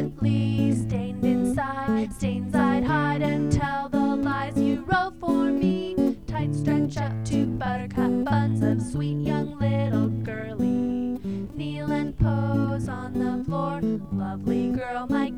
Secretly stained inside, stains I'd hide and tell the lies you wrote for me. Tight stretch up to buttercup buns of sweet young little girlie. Kneel and pose on the floor, lovely girl, my